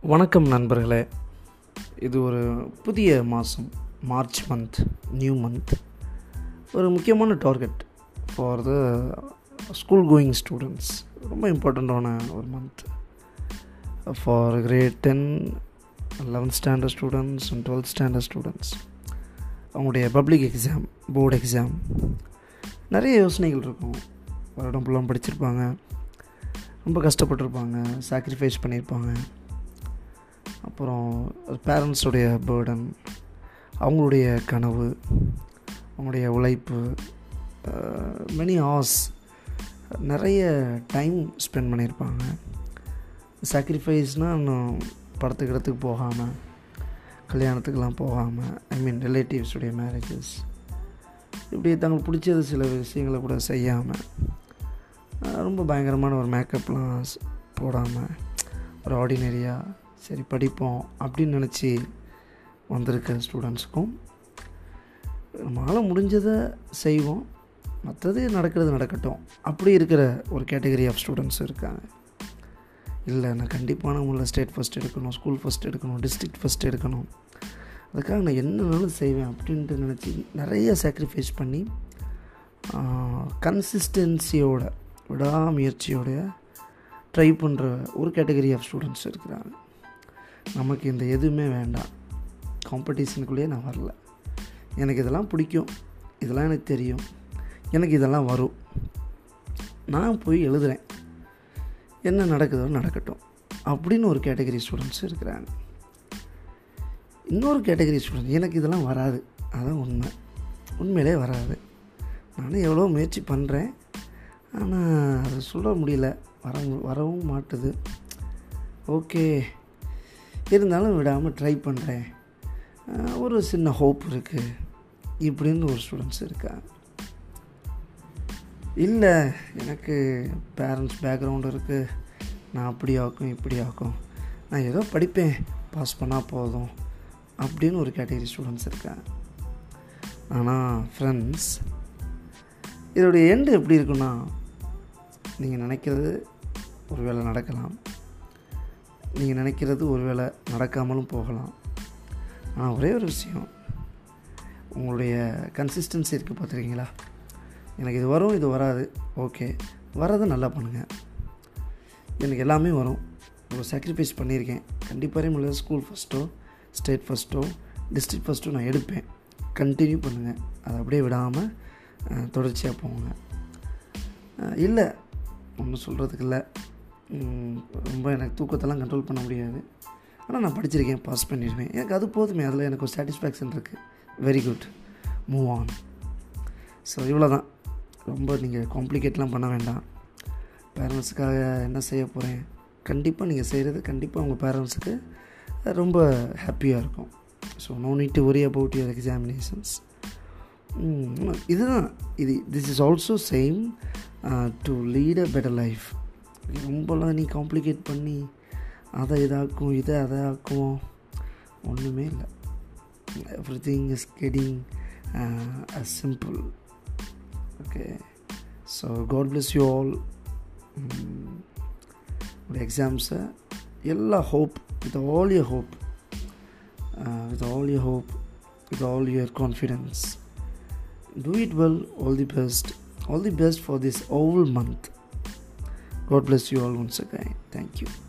வணக்கம் நண்பர்களே. இது ஒரு புதிய மாதம் மார்ச் மந்த் நியூ மந்த் ஒரு முக்கியமான target for the school going students ரொம்ப இம்பார்ட்டண்ட்டான ஒரு month for grade ten eleventh standard students and twelfth standard students அவங்களுடைய பப்ளிக் எக்ஸாம் போர்டு எக்ஸாம் நிறைய யோசனைகள் இருக்கும். வருடம் ஃபுல்லாக படிச்சிருப்பாங்க. ரொம்ப கஷ்டப்பட்டிருப்பாங்க. சாக்ரிஃபைஸ் பண்ணியிருப்பாங்க அப்புறம் பேரண்ட்ஸுடைய பேர்டன் அவங்களுடைய கனவு அவங்களுடைய உழைப்பு மெனி ஹார்ஸ் நிறைய டைம் ஸ்பெண்ட் பண்ணியிருப்பாங்க. சாக்ரிஃபைஸ்னால் இன்னும் படத்துக்கு இடத்துக்கு போகாமல் கல்யாணத்துக்கெலாம் போகாமல் ஐ மீன் ரிலேட்டிவ்ஸுடைய மேரேஜஸ் இப்படி தங்களுக்கு பிடிச்சது சில விஷயங்களை கூட செய்யாமல் ரொம்ப பயங்கரமான ஒரு மேக்கப்லாம் போடாமல் ஒரு ஆர்டினரியாக சரி படிப்போம் அப்படின்னு நினச்சி வந்திருக்க ஸ்டூடெண்ட்ஸுக்கும் நம்மளால் முடிஞ்சதை செய்வோம். மற்றது நடக்கிறது நடக்கட்டும். அப்படி இருக்கிற ஒரு கேட்டகரி ஆஃப் ஸ்டூடெண்ட்ஸ் இருக்காங்க. இல்லை நான் கண்டிப்பான முறையில் ஸ்டேட் ஃபஸ்ட் எடுக்கணும் ஸ்கூல் ஃபஸ்ட் எடுக்கணும் டிஸ்ட்ரிக்ட் ஃபஸ்ட் எடுக்கணும். அதுக்காக நான் என்னன்னாலும் செய்வேன் அப்படின்ட்டு நினச்சி நிறைய சாக்ரிஃபைஸ் பண்ணி கன்சிஸ்டன்சியோட விடாமுயற்சியோடைய ட்ரை பண்ணுற ஒரு கேட்டகரி ஆஃப் ஸ்டூடெண்ட்ஸ் இருக்கிறாங்க. நமக்கு இந்த எதுவுமே வேண்டாம். காம்படிஷனுக்குள்ளேயே நான் வரல. எனக்கு இதெல்லாம் பிடிக்கும். இதெல்லாம் எனக்கு தெரியும். எனக்கு இதெல்லாம் வரும். நான் போய் எழுதுகிறேன் என்ன நடக்குதோ நடக்கட்டும். அப்படின்னு ஒரு கேட்டகரி ஸ்டூடெண்ட்ஸ் இருக்கிறாங்க. இன்னொரு கேட்டகரி ஸ்டூடெண்ட் எனக்கு இதெல்லாம் வராது. அதான் உண்மை. உண்மையிலே வராது. நானும் எவ்வளோ முயற்சி பண்ணுறேன் ஆனால் அதை சொல்ல முடியல. வர வரவும் மாட்டுது. ஓகே இருந்தாலும் விடாமல் ட்ரை பண்ணுறேன் ஒரு சின்ன ஹோப் இருக்குது இப்படின்னு ஒரு ஸ்டூடெண்ட்ஸ் இருக்காங்க. இல்லை எனக்கு பேரண்ட்ஸ் பேக்ரவுண்ட் இருக்குது நான் அப்படி ஆக்கும் இப்படி ஆக்கும் நான் ஏதோ படிப்பேன். பாஸ் பண்ணால் போதும். அப்படின்னு ஒரு கேட்டகரி ஸ்டூடெண்ட்ஸ் இருக்காங்க. ஆனால் ஃப்ரெண்ட்ஸ் இதோடைய எண்டு எப்படி இருக்குன்னா நீங்கள் நினைக்கிறது ஒரு வேளை நடக்கலாம். நீங்கள் நினைக்கிறது ஒரு வேளை நடக்காமலும் போகலாம். ஆனால் ஒரே ஒரு விஷயம். உங்களுடைய கன்சிஸ்டன்சி இருக்குது பார்த்துருக்கீங்களா? எனக்கு இது வரும் இது வராது. ஓகே. வரதை நல்லா பண்ணுங்கள் எனக்கு எல்லாமே வரும். ஒரு சாக்ரிஃபைஸ் பண்ணியிருக்கேன். கண்டிப்பாக முடியல ஸ்கூல் ஃபஸ்ட்டோ ஸ்டேட் ஃபஸ்ட்டோ டிஸ்ட்ரிக்ட் ஃபஸ்ட்டோ நான் எடுப்பேன். கண்டினியூ பண்ணுங்கள் அதை அப்படியே விடாமல் தொடர்ச்சியாக போங்க. இல்லை. ஒன்றும் சொல்கிறதுக்கு இல்லை. ரொம்ப எனக்கு தூக்கத்தெல்லாம் கண்ட்ரோல் பண்ண முடியாது. ஆனால் நான் படிச்சிருக்கேன் பாஸ் பண்ணிடுவேன் எனக்கு அது போதுமே. அதில் எனக்கு ஒரு சாட்டிஸ்ஃபேக்ஷன் இருக்குது very good move on so இவ்வளோ தான் ரொம்ப நீங்கள் காம்ப்ளிகேட்லாம் பண்ண வேண்டாம். பேரண்ட்ஸுக்காக என்ன செய்ய போகிறேன் கண்டிப்பாக நீங்கள் செய்கிறது கண்டிப்பாக உங்கள் பேரண்ட்ஸுக்கு ரொம்ப ஹாப்பியாக இருக்கும். So no need to worry about your examinations இதுதான். இது this is also same to lead a better life ரொம்பலாம் நீ காம்ப்ளிகேட் பண்ணி அதை இதாக்கும் இதை அதை ஆக்கும் ஒன்றுமே இல்லை everything is getting a simple okay so god bless you all உங்களுடைய எக்ஸாம்ஸை எல்லா hope with all your hope with all your hope with all your confidence do it well all the best all the best for this whole month god bless you all once again. Thank you